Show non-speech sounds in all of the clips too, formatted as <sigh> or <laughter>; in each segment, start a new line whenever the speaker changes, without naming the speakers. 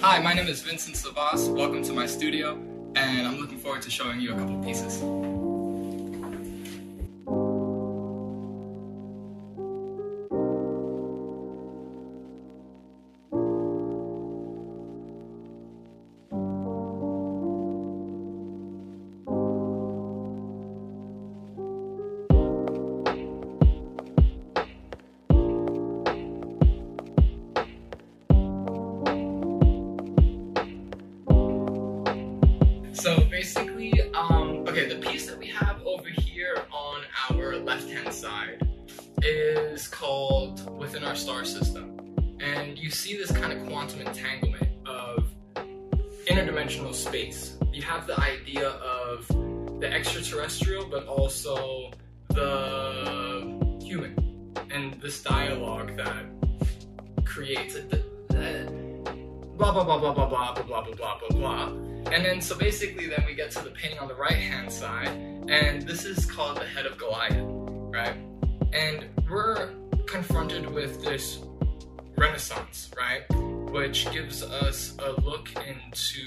Hi, my name is Vincent Savas. Welcome to my studio, and I'm looking forward to showing you a couple pieces. Renaissance, right? Which gives us a look into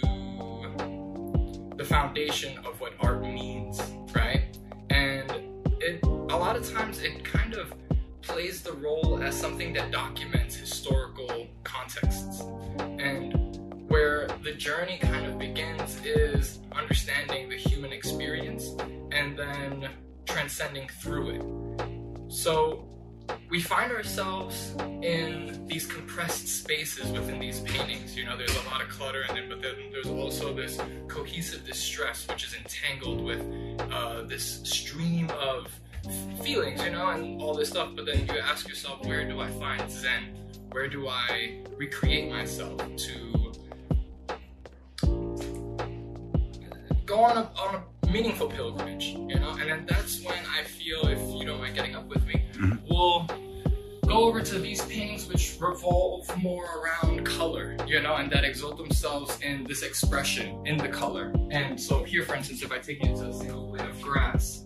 the foundation of what art means, right? And it a lot of times it kind of plays the role as something that documents historical contexts. And where the journey kind of begins is understanding the human experience and then transcending through it. So we find ourselves in these compressed spaces within these paintings. You know, there's a lot of clutter in it, but then there's also this cohesive distress, which is entangled with uh, this stream of feelings, you know, and all this stuff. But then you ask yourself, where do I find Zen? Where do I recreate myself to go on a, on a meaningful pilgrimage, you know? And then that's when I feel, if you don't mind getting up with me, we'll go over to these paintings which revolve more around color, you know, and that exalt themselves in this expression in the color. And so here, for instance, if I take you to single blade of grass,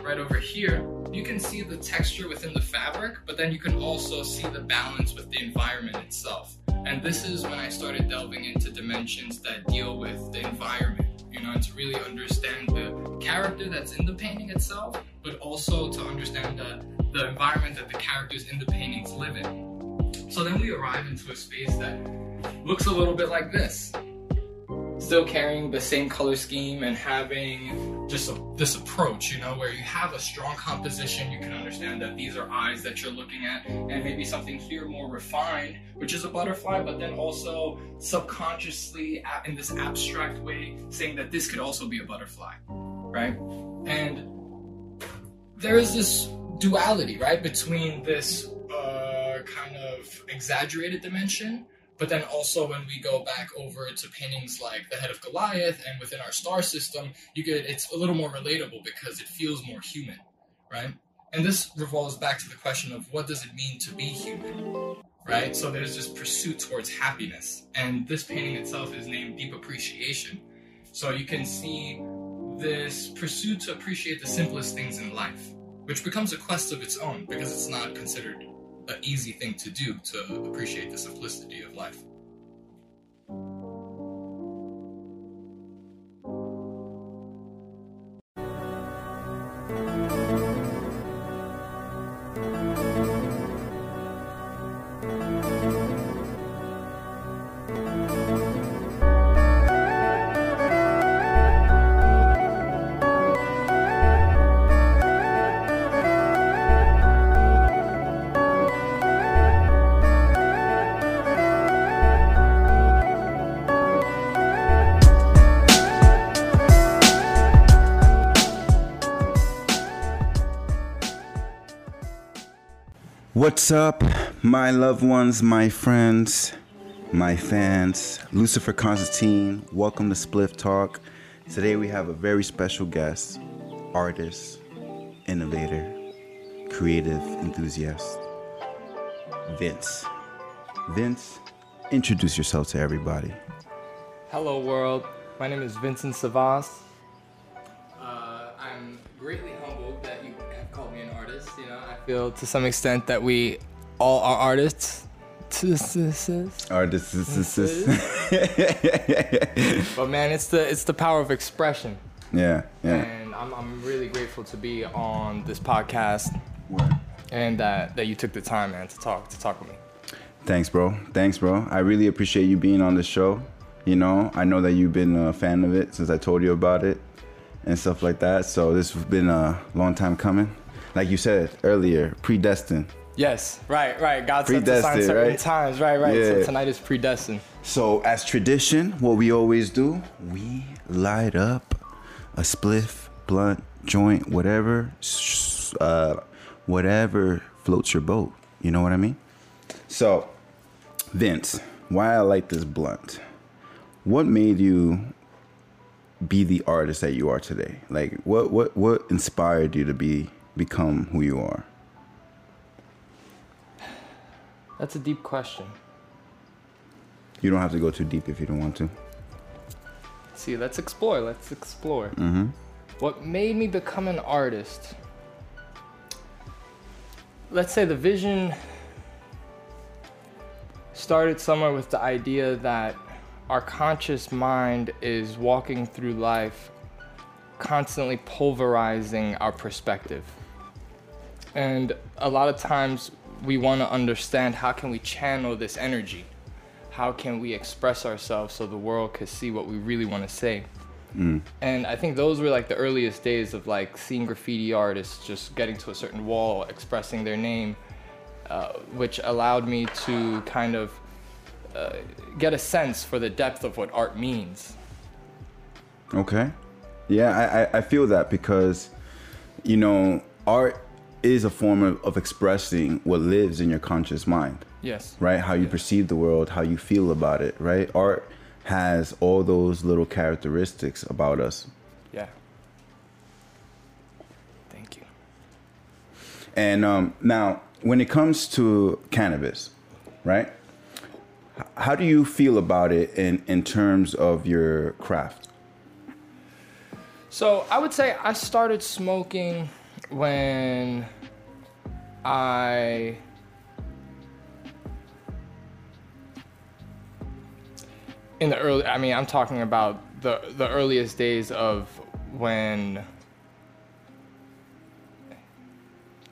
right over here, you can see the texture within the fabric, but then you can also see the balance with the environment itself. And this is when I started delving into dimensions that deal with the environment, you know, and to really understand the character that's in the painting itself, but also to understand the, the environment that the characters in the paintings live in. So then we arrive into a space that looks a little bit like this. Still carrying the same color scheme and having just a, this approach, you know, where you have a strong composition, you can understand that these are eyes that you're looking at, and maybe something here more refined, which is a butterfly, but then also subconsciously in this abstract way saying that this could also be a butterfly, right? And there is this duality, right, between this uh, kind of exaggerated dimension but then also when we go back over to paintings like the head of Goliath and within our star system, you get it's a little more relatable because it feels more human, right? And this revolves back to the question of what does it mean to be human, right? So there's this pursuit towards happiness, and this painting itself is named Deep Appreciation. So you can see this pursuit to appreciate the simplest things in life, which becomes a quest of its own because it's not considered an easy thing to do to appreciate the simplicity of life.
What's up, my loved ones, my friends, my fans? Lucifer Constantine, welcome to Spliff Talk. Today we have a very special guest, artist, innovator, creative enthusiast, Vince. Vince, introduce yourself to everybody.
Hello, world. My name is Vincent Savas. Uh, I'm greatly feel to some extent that we all are artists artists.
Artists.
But man, it's the it's the power of expression,
yeah, yeah.
and I'm I'm really grateful to be on this podcast
Word.
and that that you took the time, man, to talk to talk with me.
Thanks, bro. Thanks, bro. I really appreciate you being on the show. You know, I know that you've been a fan of it since I told you about it and stuff like that. So this has been a long time coming. Like you said earlier, predestined.
Yes, right, right. God set the sign certain
right?
times, right, right. So tonight is predestined.
So as tradition, what we always do, we light up a spliff, blunt, joint, whatever, uh, whatever floats your boat. You know what I mean? So, Vince, why I like this blunt? What made you be the artist that you are today? Like, what what what inspired you to be become who you are?
That's a deep question.
You don't have to go too deep if you don't want to.
See, let's explore. Let's explore.
Mm-hmm.
What made me become an artist? Let's say the vision started somewhere with the idea that our conscious mind is walking through life constantly pulverizing our perspective. And a lot of times we want to understand how can we channel this energy? How can we express ourselves so the world can see what we really want to say? And I think those were like the earliest days of like seeing graffiti artists just getting to a certain wall, expressing their name, uh, which allowed me to kind of uh, get a sense for the depth of what art means.
Okay. Yeah, I, I feel that because, you know, art is a form of, of expressing what lives in your conscious mind,
Yes.
right? How you perceive the world, how you feel about it, right? Art has all those little characteristics about us.
Yeah. Thank you.
And um, now, when it comes to cannabis, right? How do you feel about it in, in terms of your craft?
So I would say I started smoking when I in the early I mean I'm talking about the the earliest days of when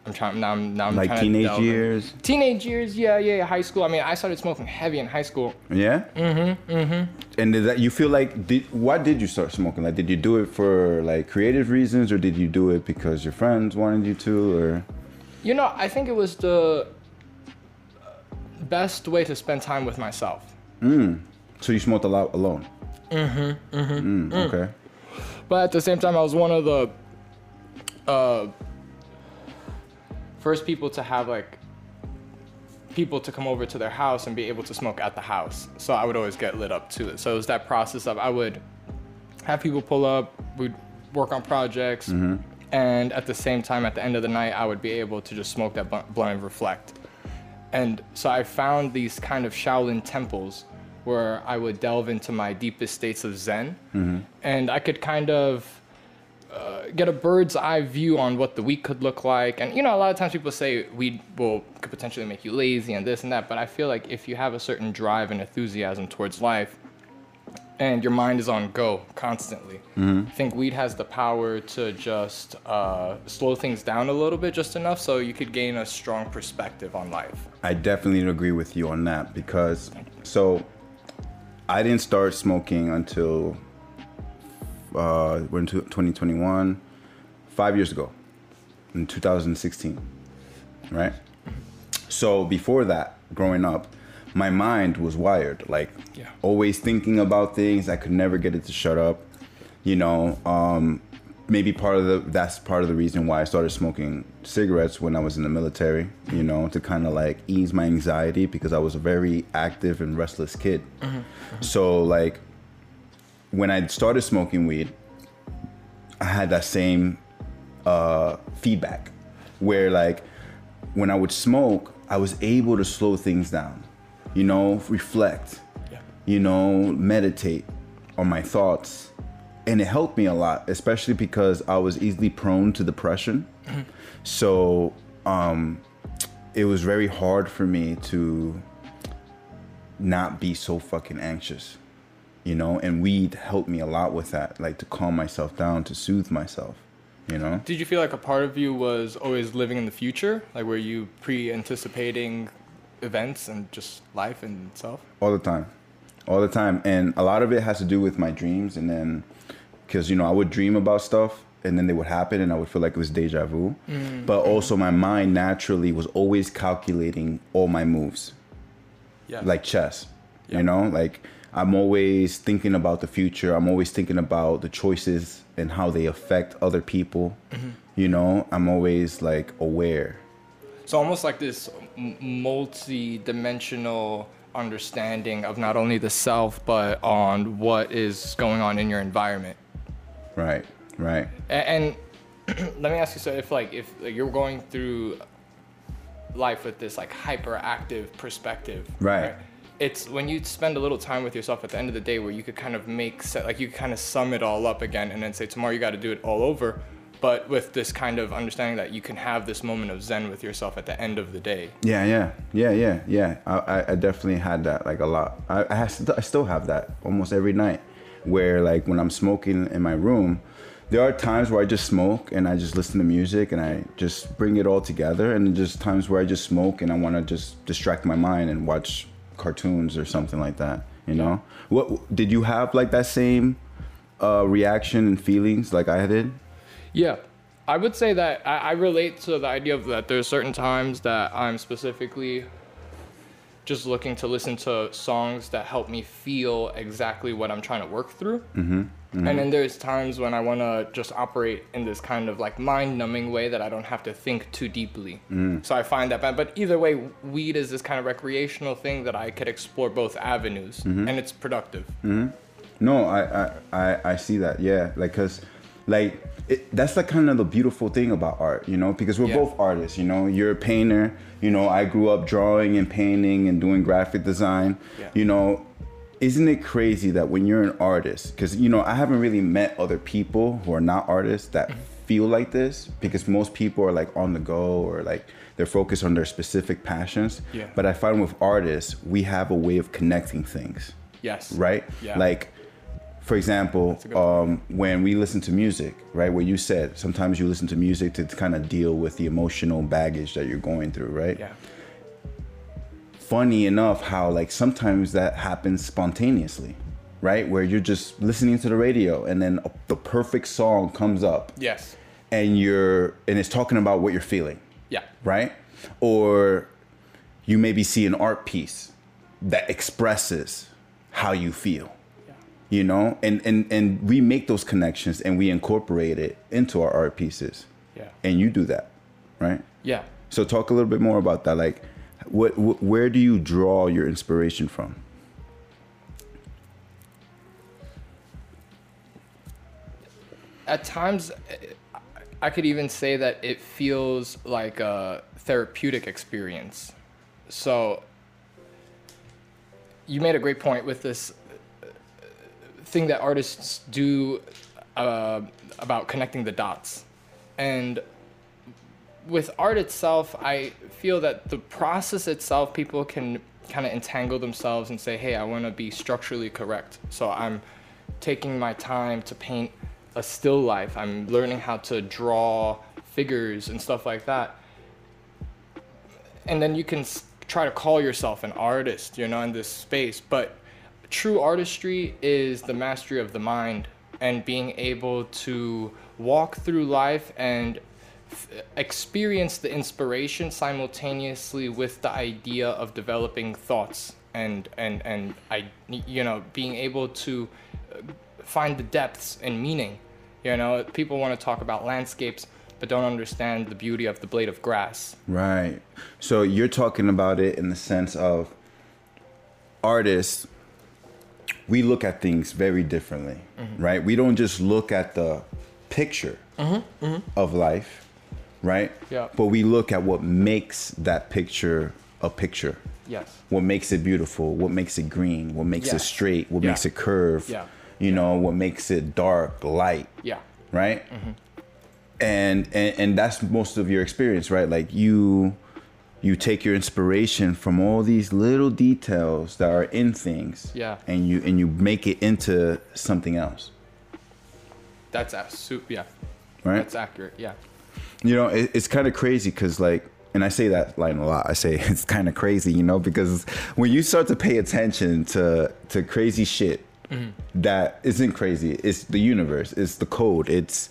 I'm trying now I'm now I'm
Like
trying
teenage
to delve in.
years?
Teenage years, yeah, yeah, yeah, high school. I mean, I started smoking heavy in high school.
Yeah. Mm-hmm. Mm-hmm. And did that you feel like did why did you start smoking? Like did you do it for like creative reasons or did you do it because your friends wanted you to or
You know, I think it was the best way to spend time with myself.
so you smoked a lot alone? Mm-hmm. Mm-hmm. okay.
But at the same time, I was one of the uh, first people to have like people to come over to their house and be able to smoke at the house. So I would always get lit up to it. So it was that process of I would have people pull up, we'd work on projects, and at the same time, at the end of the night, I would be able to just smoke that blunt and reflect. And so I found these kind of Shaolin temples where I would delve into my deepest states of Zen, and I could kind of uh, get a bird's eye view on what the week could look like. And you know, a lot of times people say weed will could potentially make you lazy and this and that, but I feel like if you have a certain drive and enthusiasm towards life, and your mind is on go constantly. I think weed has the power to just uh, slow things down a little bit, just enough so you could gain a strong perspective on life.
I definitely agree with you on that because so I didn't start smoking until uh, we're in 2021, five years ago, in 2016, right? So before that, growing up, my mind was wired, like
Yeah.
always thinking about things. I could never get it to shut up. You know, um, maybe part of the that's part of the reason why I started smoking cigarettes when I was in the military. You know, to kind of like ease my anxiety because I was a very active and restless kid. So like when I started smoking weed, I had that same uh, feedback where like when I would smoke, I was able to slow things down, you know, reflect,
Yeah.
you know, meditate on my thoughts. And it helped me a lot, especially because I was easily prone to depression. So um, it was very hard for me to not be so fucking anxious you know and weed helped me a lot with that like to calm myself down to soothe myself you know
Did you feel like a part of you was always living in the future? Like, were you pre-anticipating events and just life in itself?
all the time. All the time. And a lot of it has to do with my dreams and then because you know i would dream about stuff and then they would happen and i would feel like it was deja vu. Mm. But also my mind naturally was always calculating all my moves.
Yeah.
like chess
Yeah.
you know? Like i'm always thinking about the future. I'm always thinking about the choices and how they affect other people. Mm-hmm. You know? I'm always like aware.
So almost like this multi-dimensional understanding of not only the self but on what is going on in your environment.
right right
A- And, <clears throat> let me ask you so if like if like, you're going through life with this like hyperactive perspective,
Right.
It's when you spend a little time with yourself at the end of the day where you could kind of make like you kind of sum it all up again and then say tomorrow you got to do it all over. But with this kind of understanding that you can have this moment of zen with yourself at the end of the day.
Yeah, yeah, yeah, yeah, yeah. I, I- definitely had that like a lot. I, I, has, I still have that almost every night, where like when I'm smoking in my room, there are times where I just smoke and I just listen to music and I just bring it all together, and just times where I just smoke and I want to just distract my mind and watch cartoons or something like that. You know, what did you have like that same uh, reaction and feelings like I did?
Yeah, I would say that I, I relate to the idea of that there's certain times that I'm specifically just looking to listen to songs that help me feel exactly what I'm trying to work through. Mm-hmm. mm-hmm. And then there's times when I want to just operate in this kind of like mind numbing way that I don't have to think too deeply. Mm. So I find that bad. But either way, weed is this kind of recreational thing that I could explore both avenues mm-hmm. and it's productive. Mm-hmm.
No, I, I, I, I see that. Yeah, like, cause, like, it, that's like kind of the beautiful thing about art, you know, because we're
Yeah.
both artists. You know, you're a painter. You know, I grew up drawing and painting and doing graphic design.
Yeah.
You know, isn't it crazy that when you're an artist, because you know, I haven't really met other people who are not artists that
Mm-hmm.
feel like this, because most people are like on the go or like they're focused on their specific passions.
Yeah.
But I find with artists, we have a way of connecting things
Yes.
right?
Yeah.
Like, for example,
a good point.
um, when we listen to music, right? Where you said sometimes you listen to music to, kind of deal with the emotional baggage that you're going through, right?
Yeah.
Funny enough, how like sometimes that happens spontaneously, right? Where you're just listening to the radio and then a, the perfect song comes up
Yes.
and you're and it's talking about what you're feeling
Yeah.
right? Or you maybe see an art piece that expresses how you feel. You know, and, and and we make those connections and we incorporate it into our art pieces.
Yeah.
And you do that, right?
Yeah.
So talk a little bit more about that. Like, what, wh- where do you draw your inspiration from?
at times i could even say that it feels like a therapeutic experience so you made a great point with this thing that artists do uh, about connecting the dots. And with art itself i feel that the process itself people can kind of entangle themselves and say hey i want to be structurally correct. So i'm taking my time to paint a still life. I'm learning how to draw figures and stuff like that. And then you can try to call yourself an artist you know in this space but true artistry is the mastery of the mind and being able to walk through life and f- experience the inspiration simultaneously with the idea of developing thoughts and and and I you know being able to uh, find the depths and meaning you know people want to talk about landscapes but don't understand the beauty of the blade of grass
Right. So you're talking about it in the sense of artists, we look at things very differently, right? We don't just look at the picture of life, right?
Yeah.
But we look at what makes that picture a picture.
yes
What makes it beautiful, what makes it green, what makes it straight, what
Yeah.
makes it curve,
Yeah.
you know, what makes it dark, light
yeah
right mm-hmm. and, and and that's most of your experience right like you you take your inspiration from all these little details that are in things
Yeah.
and you and you make it into something else
That's a soup. Yeah.
right
That's accurate. Yeah.
you know it, it's kind of crazy because like and i say that line a lot i say <laughs> it's kind of crazy you know because when you start to pay attention to to crazy shit mm-hmm. that isn't crazy it's the universe it's the code it's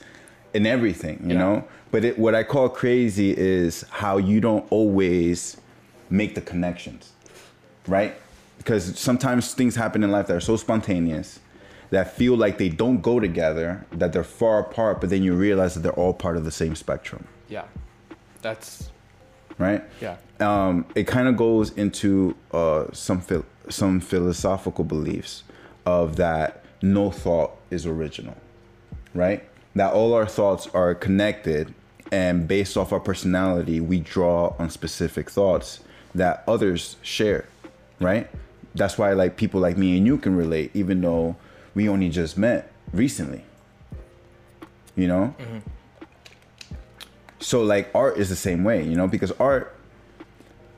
in everything you
Yeah.
know but it, what i call crazy is how you don't always make the connections right because sometimes things happen in life that are so spontaneous that feel like they don't go together that they're far apart but then you realize that they're all part of the same spectrum
Yeah. That's
right
yeah.
um, it kind of goes into uh, some phil- some philosophical beliefs of that no thought is original right that all our thoughts are connected and based off our personality we draw on specific thoughts that others share right? That's why like people like me and you can relate even though we only just met recently you know? Mm-hmm. So like art is the same way you know because art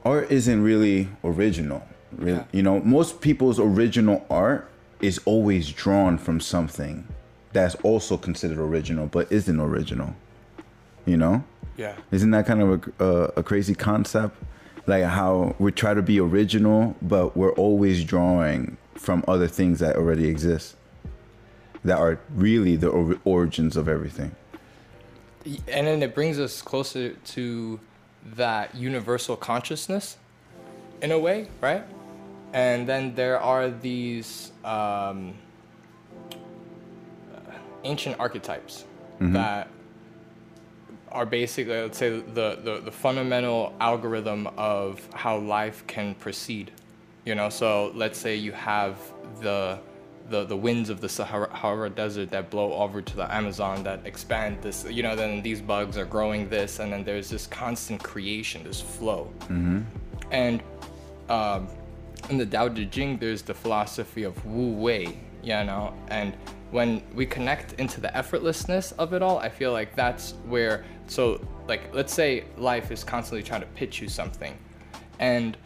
art isn't really original really
Yeah.
you know? Most people's original art is always drawn from something that's also considered original but isn't original you know?
Yeah.
isn't that kind of a, a, a crazy concept? Like how we try to be original but we're always drawing from other things that already exist that are really the or- origins of everything.
And then it brings us closer to that universal consciousness in a way right? And then there are these um, ancient archetypes that are basically let's say the, the, the fundamental algorithm of how life can proceed you know? So let's say you have the the, the winds of the Sahara, Desert that blow over to the Amazon that expand this, you know, then these bugs are growing this, and then there's this constant creation, this flow. And um, in the Tao Te Ching, there's the philosophy of Wu Wei, you know, and when we connect into the effortlessness of it all, I feel like that's where, so like, let's say life is constantly trying to pitch you something, and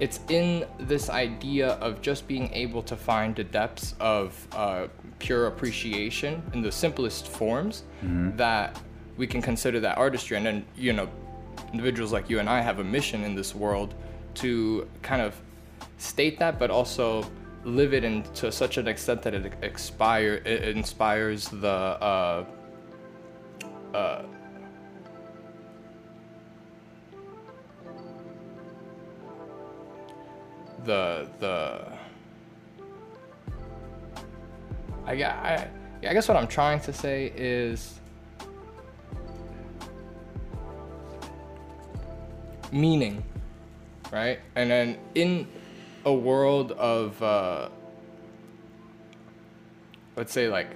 it's in this idea of just being able to find the depths of uh, pure appreciation in the simplest forms that we can consider that artistry. And then, you know, individuals like you and I have a mission in this world to kind of state that, but also live it in to such an extent that it expire it inspires the uh, uh, the the I, I, I guess what I'm trying to say is meaning, right? And then in a world of, uh, let's say, like,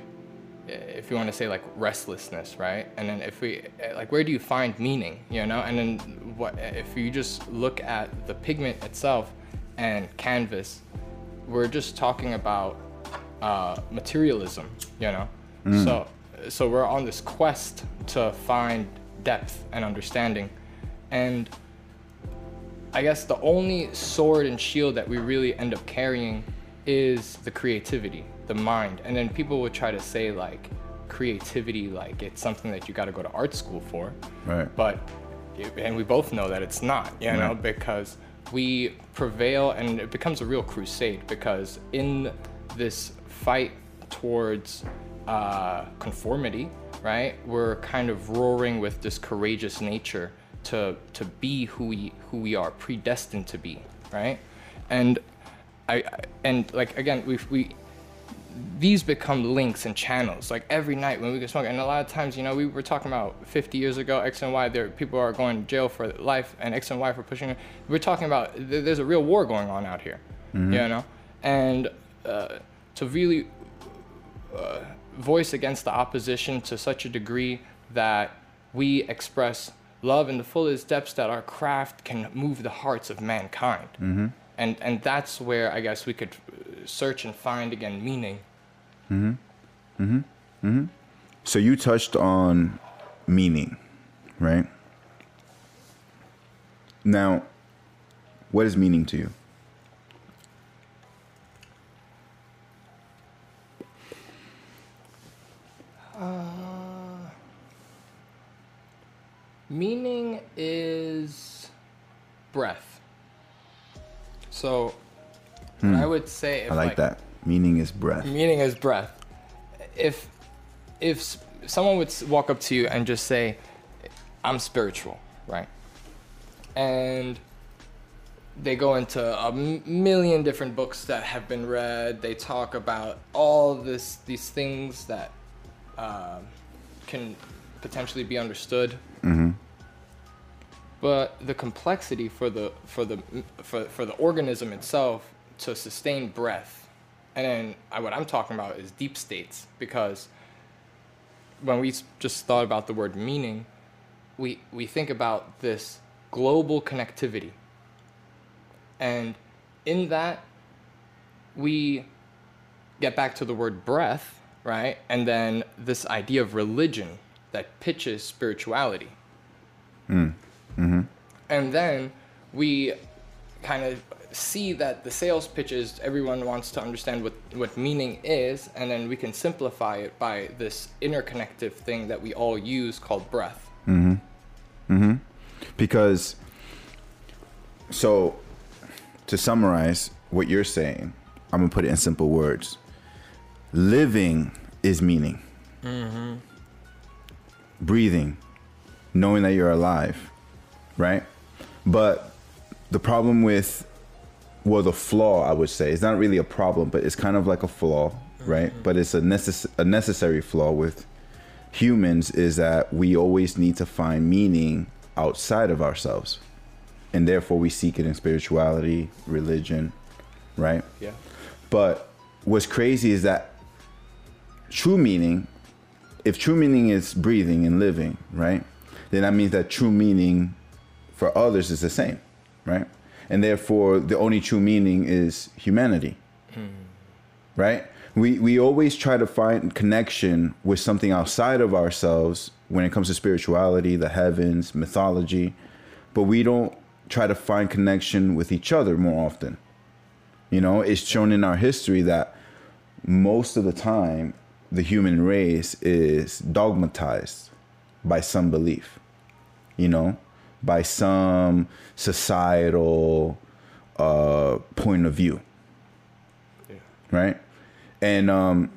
if you want to say like restlessness, right? And then if we, like, where do you find meaning, you know? And then what if you just look at the pigment itself and canvas, we're just talking about uh, materialism, you know. So, so we're on this quest to find depth and understanding, and I guess the only sword and shield that we really end up carrying is the creativity, the mind. And then people would try to say like creativity, like it's something that you got to go to art school for,
Right.
but and we both know that it's not, you know, because we prevail and it becomes a real crusade because in this fight towards uh, conformity, right? We're kind of roaring with this courageous nature to to be who we who we are predestined to be, right? And I and like again we we these become links and channels. Like every night when we get smoke, and a lot of times, you know, we were talking about 50 years ago, X and Y. There, people are going to jail for life, and X and Y for pushing. it. We're talking about th- there's a real war going on out here, you know, and uh, to really uh, voice against the opposition to such a degree that we express love in the fullest depths that our craft can move the hearts of mankind. And, and that's where I guess we could uh, search and find again meaning. Mhm. Mhm. Mhm.
So you touched on meaning, right? Now, What is meaning to you?
Would say if.
I like that. Meaning is breath.
meaning is breath. If if someone would walk up to you and just say, "I'm spiritual," right? And they go into a million different books that have been read. They talk about all this these things that um can potentially be understood. But the complexity for the for the for, for the organism itself to sustain breath, and then I, what I'm talking about is deep states because when we just thought about the word meaning, we we think about this global connectivity, and in that we get back to the word breath, right? And then this idea of religion that pitches spirituality. Hmm. Mm-hmm. And then we kind of see that the sales pitches, everyone wants to understand what, what meaning is, and then we can simplify it by this interconnective thing that we all use called breath. Mm hmm. Mm hmm.
Because, so to summarize what you're saying, I'm gonna put it in simple words. Living is meaning. mm-hmm. Breathing, knowing that you're alive, right? But the problem with, well, the flaw, I would say, it's not really a problem, but it's kind of like a flaw, right? Mm-hmm. But it's a, necess- a necessary flaw with humans is that we always need to find meaning outside of ourselves. And therefore we seek it in spirituality, religion, right?
Yeah.
But what's crazy is that true meaning, if true meaning is breathing and living, right? Then that means that true meaning for others is the same, right? And therefore the only true meaning is humanity. Hmm. Right? We we always try to find connection with something outside of ourselves when it comes to spirituality, the heavens, mythology, but we don't try to find connection with each other more often. You know, it's shown in our history that most of the time the human race is dogmatized by some belief, you know, by some societal uh, point of view,
Yeah.
right? And um,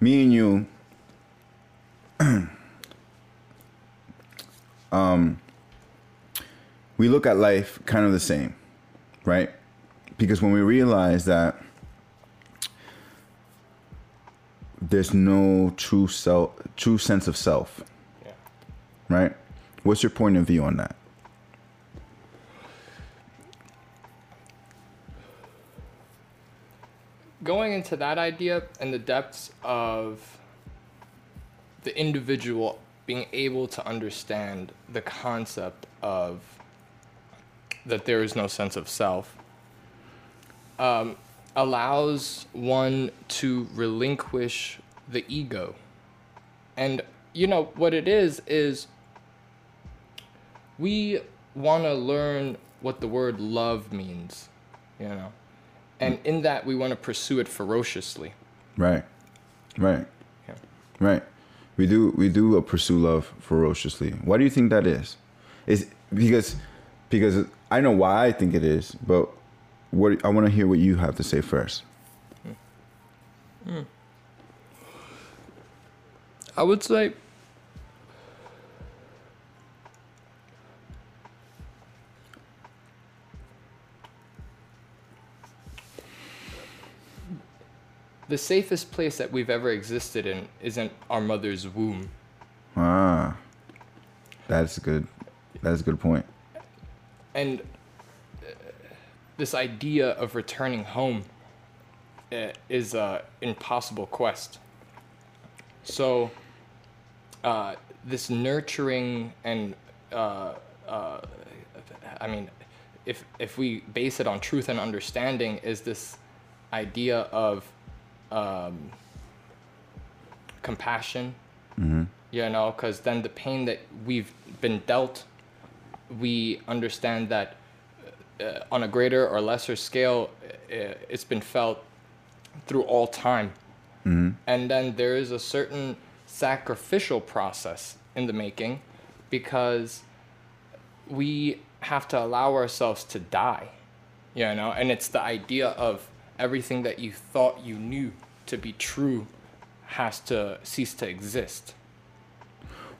me and you <clears throat> um, we look at life kind of the same, right? Because when we realize that there's no true self, true sense of self,
Yeah.
right? What's your point of view on that?
Going into that idea and the depths of the individual being able to understand the concept of that there is no sense of self um, allows one to relinquish the ego. And you know what it is is we want to learn what the word love means, you know. And in that we want to pursue it ferociously.
Right, right,
Yeah.
right. We do we do uh, pursue love ferociously. Why do you think that is? Is because because I know why I think it is, but what I want to hear what you have to say first.
I would say the safest place that we've ever existed in isn't our mother's womb.
Ah, that's good. That's a good point.
And this idea of returning home uh, is an impossible quest. So, uh, this nurturing and, uh, uh, I mean, if, if we base it on truth and understanding, is this idea of um, compassion you know, because then the pain that we've been dealt, we understand that uh, on a greater or lesser scale, uh, it's been felt through all time. And then there is a certain sacrificial process in the making because we have to allow ourselves to die, you know, and it's the idea of everything that you thought you knew to be true has to cease to exist.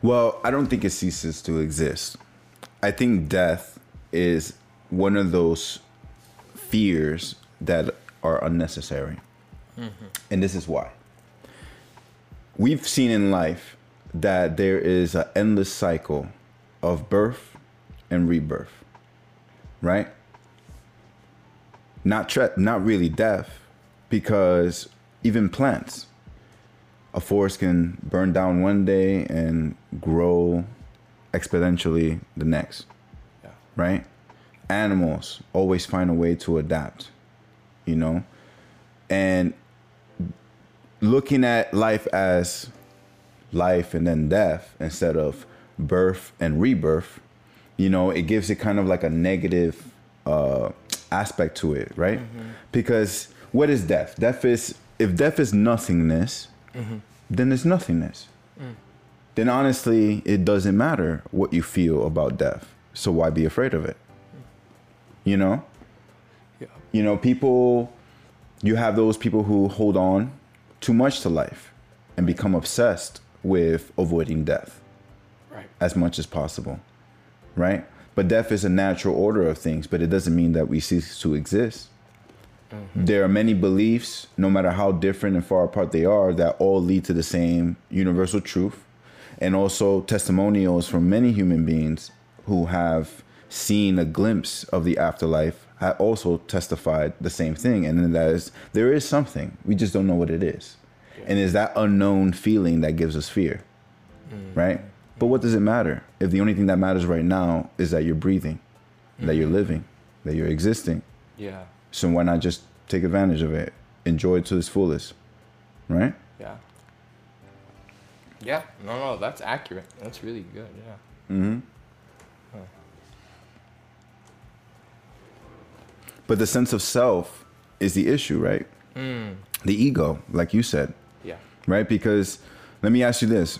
Well, I don't think it ceases to exist. I think death is one of those fears that are unnecessary. Mm-hmm. And this is why. We've seen in life that there is an endless cycle of birth and rebirth, right? Not tre- not really death, because even plants, a forest can burn down one day and grow exponentially the next,
Yeah.
right? Animals always find a way to adapt, you know? And looking at life as life and then death instead of birth and rebirth, you know, it gives it kind of like a negative uh, aspect to it, right? Mm-hmm. Because what is death? Death is, if death is nothingness, mm-hmm. then it's nothingness. Mm. Then honestly, it doesn't matter what you feel about death. So why be afraid of it? You know?
Yeah.
you know people you have those people who hold on too much to life and become obsessed with avoiding death
Right.
as much as possible right but death is a natural order of things but it doesn't mean that we cease to exist mm-hmm. there are many beliefs no matter how different and far apart they are that all lead to the same universal truth and also testimonials from many human beings who have seen a glimpse of the afterlife have also testified the same thing and that is there is something we just don't know what it is and it's that unknown feeling that gives us fear mm. right but what does it matter if the only thing that matters right now is that you're breathing that you're mm. living that you're existing
Yeah.
so why not just take advantage of it enjoy it to its fullest right
Yeah. Yeah. No, no, that's accurate. That's really good. Yeah. Mm-hmm.
But the sense of self is the issue right hmm. the ego like you said
Yeah.
right? Because let me ask you this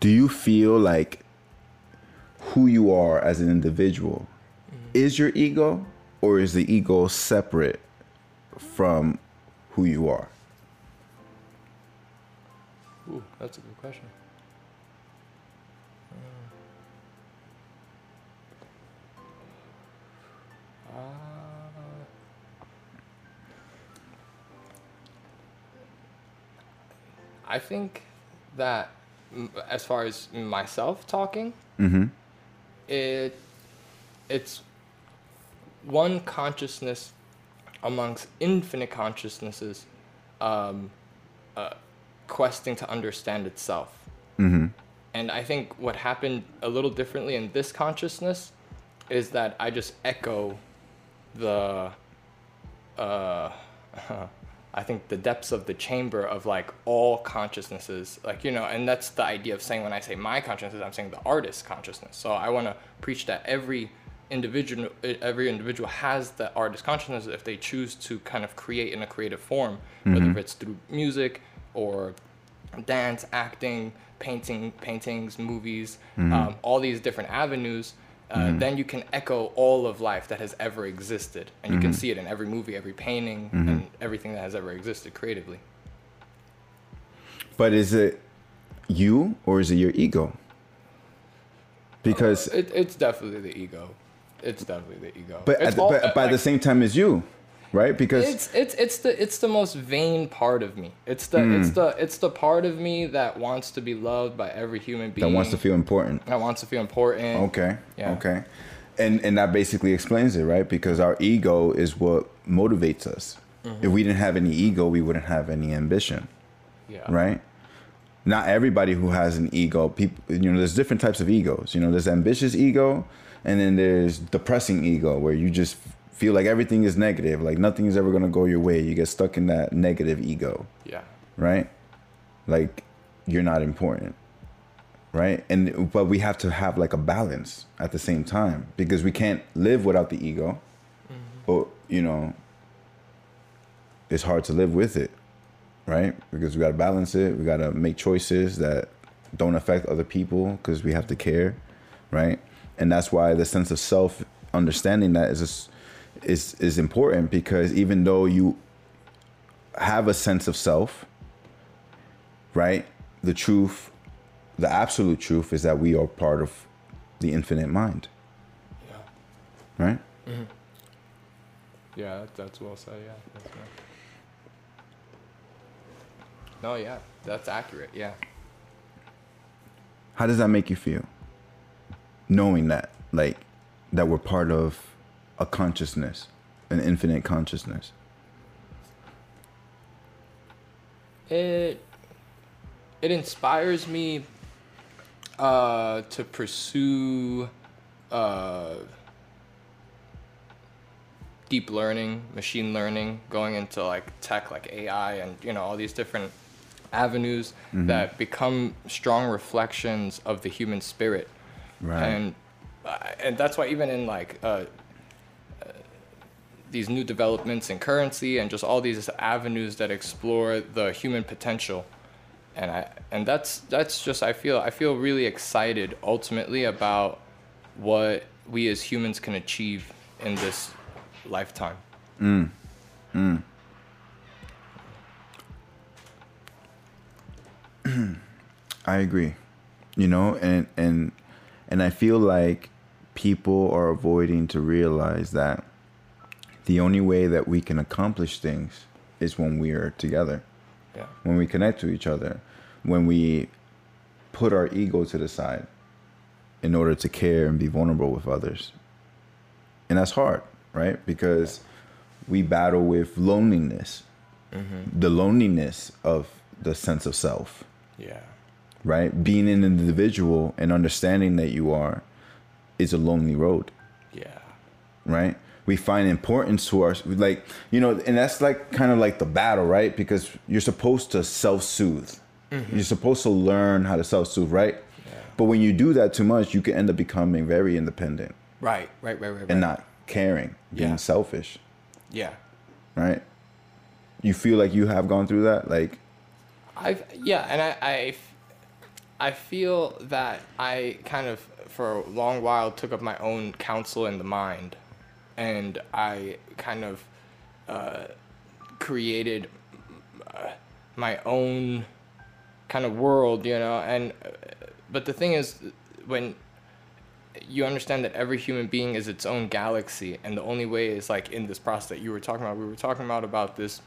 Do you feel like who you are as an individual hmm. is your ego, or is the ego separate from who you are?
Ooh, that's a good question. I think that as far as myself talking, it it's one consciousness amongst infinite consciousnesses um, uh, questing to understand itself. And I think what happened a little differently in this consciousness is that I just echo the, uh, <laughs> I think the depths of the chamber of like all consciousnesses, like you know, and that's the idea of saying when I say my consciousness, I'm saying the artist's consciousness. So I want to preach that every individual, every individual has the artist consciousness if they choose to kind of create in a creative form, whether it's through music or dance, acting, painting, paintings, movies, um, all these different avenues, uh, mm-hmm. then you can echo all of life that has ever existed, and you can mm-hmm. see it in every movie, every painting, mm-hmm. and everything that has ever existed creatively.
But is it you, or is it your ego? Because, uh,
It, it's definitely the ego. It's definitely the ego.
but, at the,
all-
but uh, by
like,
the same time as you, right? Because
it's it's it's the it's the most vain part of me. It's the it's the it's the part of me that wants to be loved by every human being.
that wants to feel important.
that wants to feel important.
Okay.
Yeah.
Okay. And and that basically explains it, right? Because our ego is what motivates us.
Mm-hmm.
If we didn't have any ego, we wouldn't have any ambition,
Yeah.
right? Not everybody who has an ego, people, you know, there's different types of egos. You know, there's ambitious ego, and then there's depressing ego, where you just feel like everything is negative, like nothing is ever gonna go your way. You get stuck in that negative ego.
Yeah.
right? Like you're not important. Right? And but we have to have like a balance at the same time because we can't live without the ego. Mm-hmm. Or you know it's hard to live with it. Right? Because we got to balance it. We got to make choices that don't affect other people because we have to care. Right? And that's why the sense of self understanding that is just, is is important because even though you have a sense of self right the truth the absolute truth is that we are part of the infinite mind
Yeah.
right
mm-hmm. Yeah, that's well said. Yeah. That's right. No, yeah, that's accurate. Yeah.
how does that make you feel knowing that like that we're part of a consciousness an infinite consciousness
It it inspires me uh, to pursue uh, deep learning, machine learning, going into like tech, like AI, and you know all these different avenues that become strong reflections of the human spirit.
Right.
And uh, and that's why even in like uh, these new developments in currency and just all these avenues that explore the human potential and i and that's that's just i feel i feel really excited ultimately about what we as humans can achieve in this lifetime mm. Mm. <clears throat>
I agree. You know, and and and I feel like people are avoiding to realize that the only way that we can accomplish things is when we are together,
yeah
when we connect to each other, when we put our ego to the side in order to care and be vulnerable with others. And that's hard, right? Because we battle with loneliness. Mm-hmm. The loneliness of the sense of self
yeah
right? Being an individual and understanding that you are is a lonely road,
yeah
right? We find importance to our like you know, and that's like kind of like the battle, right? Because you're supposed to self-soothe. Mm-hmm. You're supposed to learn how to self-soothe, right? But when you do that too much, you can end up becoming very independent
right right right right, right.
and not caring, being
Yeah.
selfish,
yeah
right? You feel like you have gone through that, like
I've yeah, and I I feel that I kind of for a long while took up my own counsel in the mind, and I kind of uh, created uh, my own kind of world, you know. And uh, but the thing is, when you understand that every human being is its own galaxy, and the only way is like in this process that you were talking about. We were talking about about this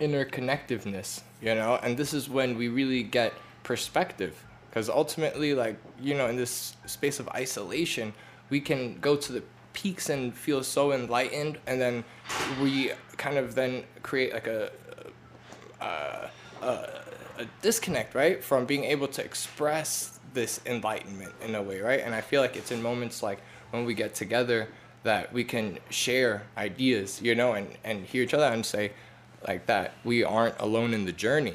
interconnectiveness, you know, and this is when we really get perspective. Because ultimately, like, you know, in this space of isolation, we can go to the peaks and feels so enlightened, and then we kind of then create like a, a, a disconnect, right, from being able to express this enlightenment in a way, right? And I feel like it's in moments like when we get together that we can share ideas, you know, and, and hear each other and say, like that, we aren't alone in the journey.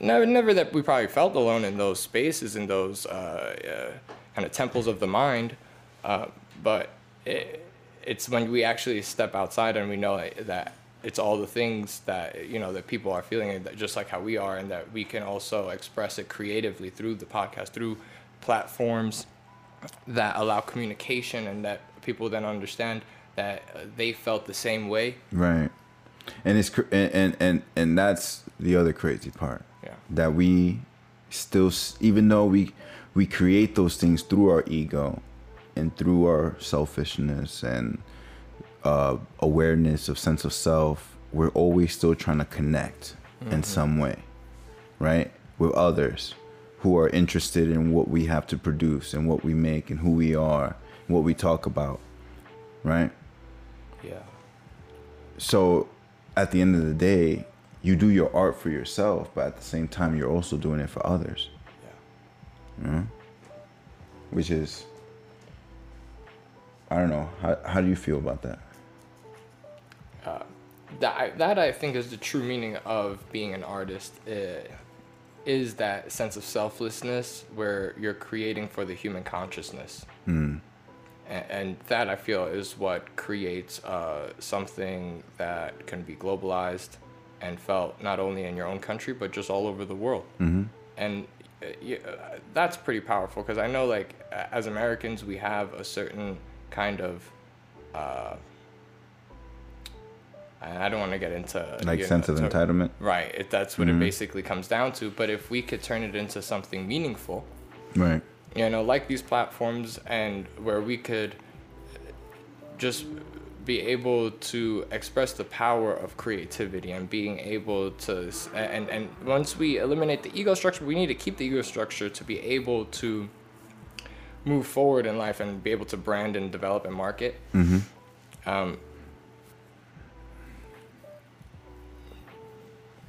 Never, never that we probably felt alone in those spaces, in those uh, uh, kind of temples of the mind, uh, but it, it's when we actually step outside and we know that, it's all the things that you know that people are feeling, that just like how we are, and that we can also express it creatively through the podcast, through platforms that allow communication, and that people then understand that they felt the same way.
Right. And it's and and, and that's the other crazy part.
Yeah.
That we still even though we we create those things through our ego and through our selfishness and uh, awareness of sense of self, we're always still trying to connect in some way, right? With others who are interested in what we have to produce and what we make and who we are, what we talk about, right?
Yeah.
so at the end of the day you do your art for yourself but at the same time you're also doing it for others
Yeah.
which is i don't know how, how do you feel about that
that I, that I think is the true meaning of being an artist. Uh, is that sense of selflessness where you're creating for the human consciousness. And, and that I feel is what creates uh, something that can be globalized and felt not only in your own country but just all over the world. And uh, yeah, uh, that's pretty powerful because I know like as Americans we have a certain kind of uh, I don't want to get into
Like sense
know,
of
to-
entitlement.
Right, it, that's what it basically comes down to. But if we could turn it into something meaningful,
Right.
you know, like these platforms, and where we could just be able to express the power of creativity and being able to and and once we eliminate the ego structure we need to keep the ego structure to be able to move forward in life and be able to brand and develop and market um,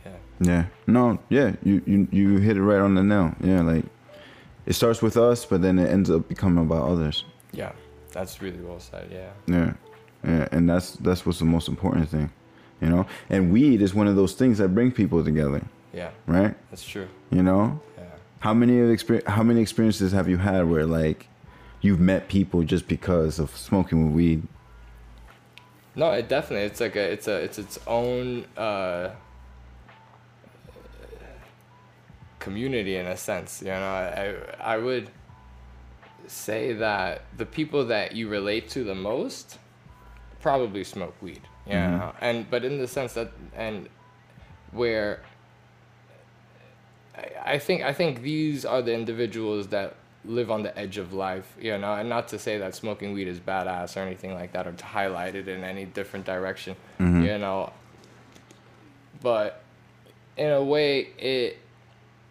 yeah
Yeah. No, yeah, you, you you hit it right on the nail. Yeah, like it starts with us, but then it ends up becoming about others.
yeah that's really well said yeah
Yeah. Yeah, and that's that's what's the most important thing. You know? And weed is one of those things that bring people together,
yeah
right?
that's true
You know?
yeah
How many of experience how many experiences have you had where like you've met people just because of smoking weed?
No, it definitely it's like a it's a it's its own uh community in a sense, you know. I I would say that the people that you relate to the most probably smoke weed. You know? And but in the sense that and where I, think I think these are the individuals that live on the edge of life, you know, and not to say that smoking weed is badass or anything like that, or to highlight it in any different direction, you know. But in a way, it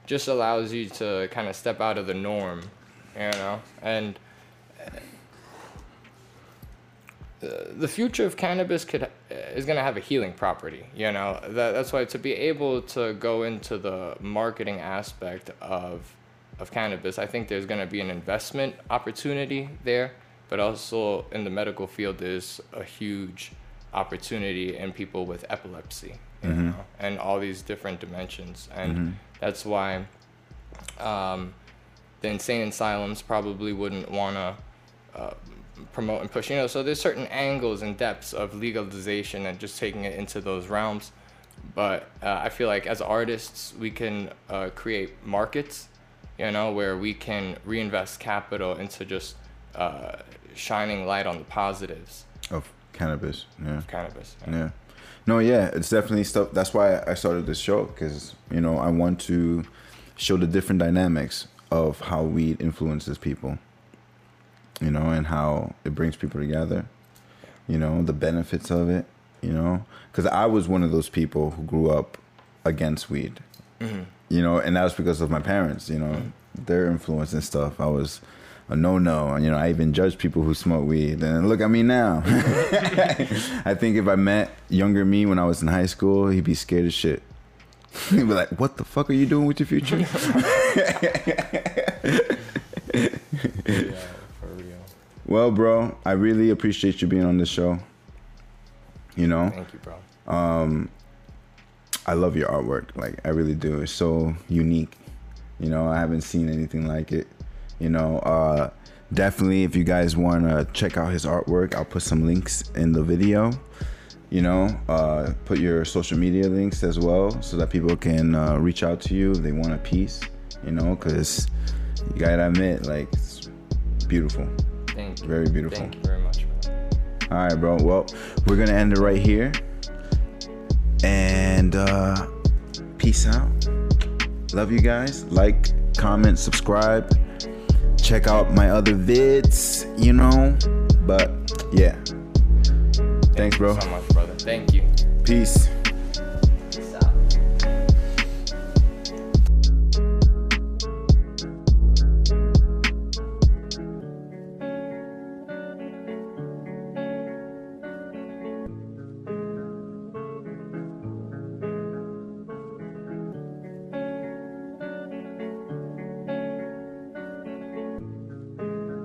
just allows you to kind of step out of the norm, you know, and uh, the future of cannabis could is going to have a healing property you know? That, that's why to be able to go into the marketing aspect of of cannabis i think there's going to be an investment opportunity there but also in the medical field there's a huge opportunity in people with epilepsy you know and all these different dimensions. And that's why um, the insane asylums probably wouldn't want to uh, promote and push. You know, so there's certain angles and depths of legalization and just taking it into those realms. But uh, I feel like as artists, we can uh, create markets, you know, where we can reinvest capital into just uh, shining light on the positives
Of cannabis. Yeah.
of cannabis.
Yeah. No, yeah, it's definitely stuff. That's why I started this show because you know I want to show the different dynamics of how weed influences people. You know, and how it brings people together. You know, the benefits of it. You know, because I was one of those people who grew up against weed. Mm-hmm. You know, and that was because of my parents. You know, mm-hmm. their influence and stuff. I was a no no. And you know, I even judged people who smoke weed. And look at me now. <laughs> I think if I met younger me when I was in high school, he'd be scared as shit. <laughs> he'd be like, "What the fuck are you doing with your future?" <laughs>
yeah, for real.
Well, bro, I really appreciate you being on the show. You know,
Thank you, bro.
Um, I love your artwork. Like I really do. It's so unique. You know, I haven't seen anything like it. You know, uh definitely if you guys want to check out his artwork, I'll put some links in the video. You know, uh put your social media links as well so that people can uh, reach out to you if they want a piece, you know, cuz you got to admit like it's beautiful.
Thank you.
Very beautiful.
Thank you very much, man.
All right, bro. Well, we're gonna end it right here, and uh, peace out. Love you guys. Like, comment, subscribe. Check out my other vids. You know, but yeah. Thanks, bro.
So much, brother. Thank you.
Peace.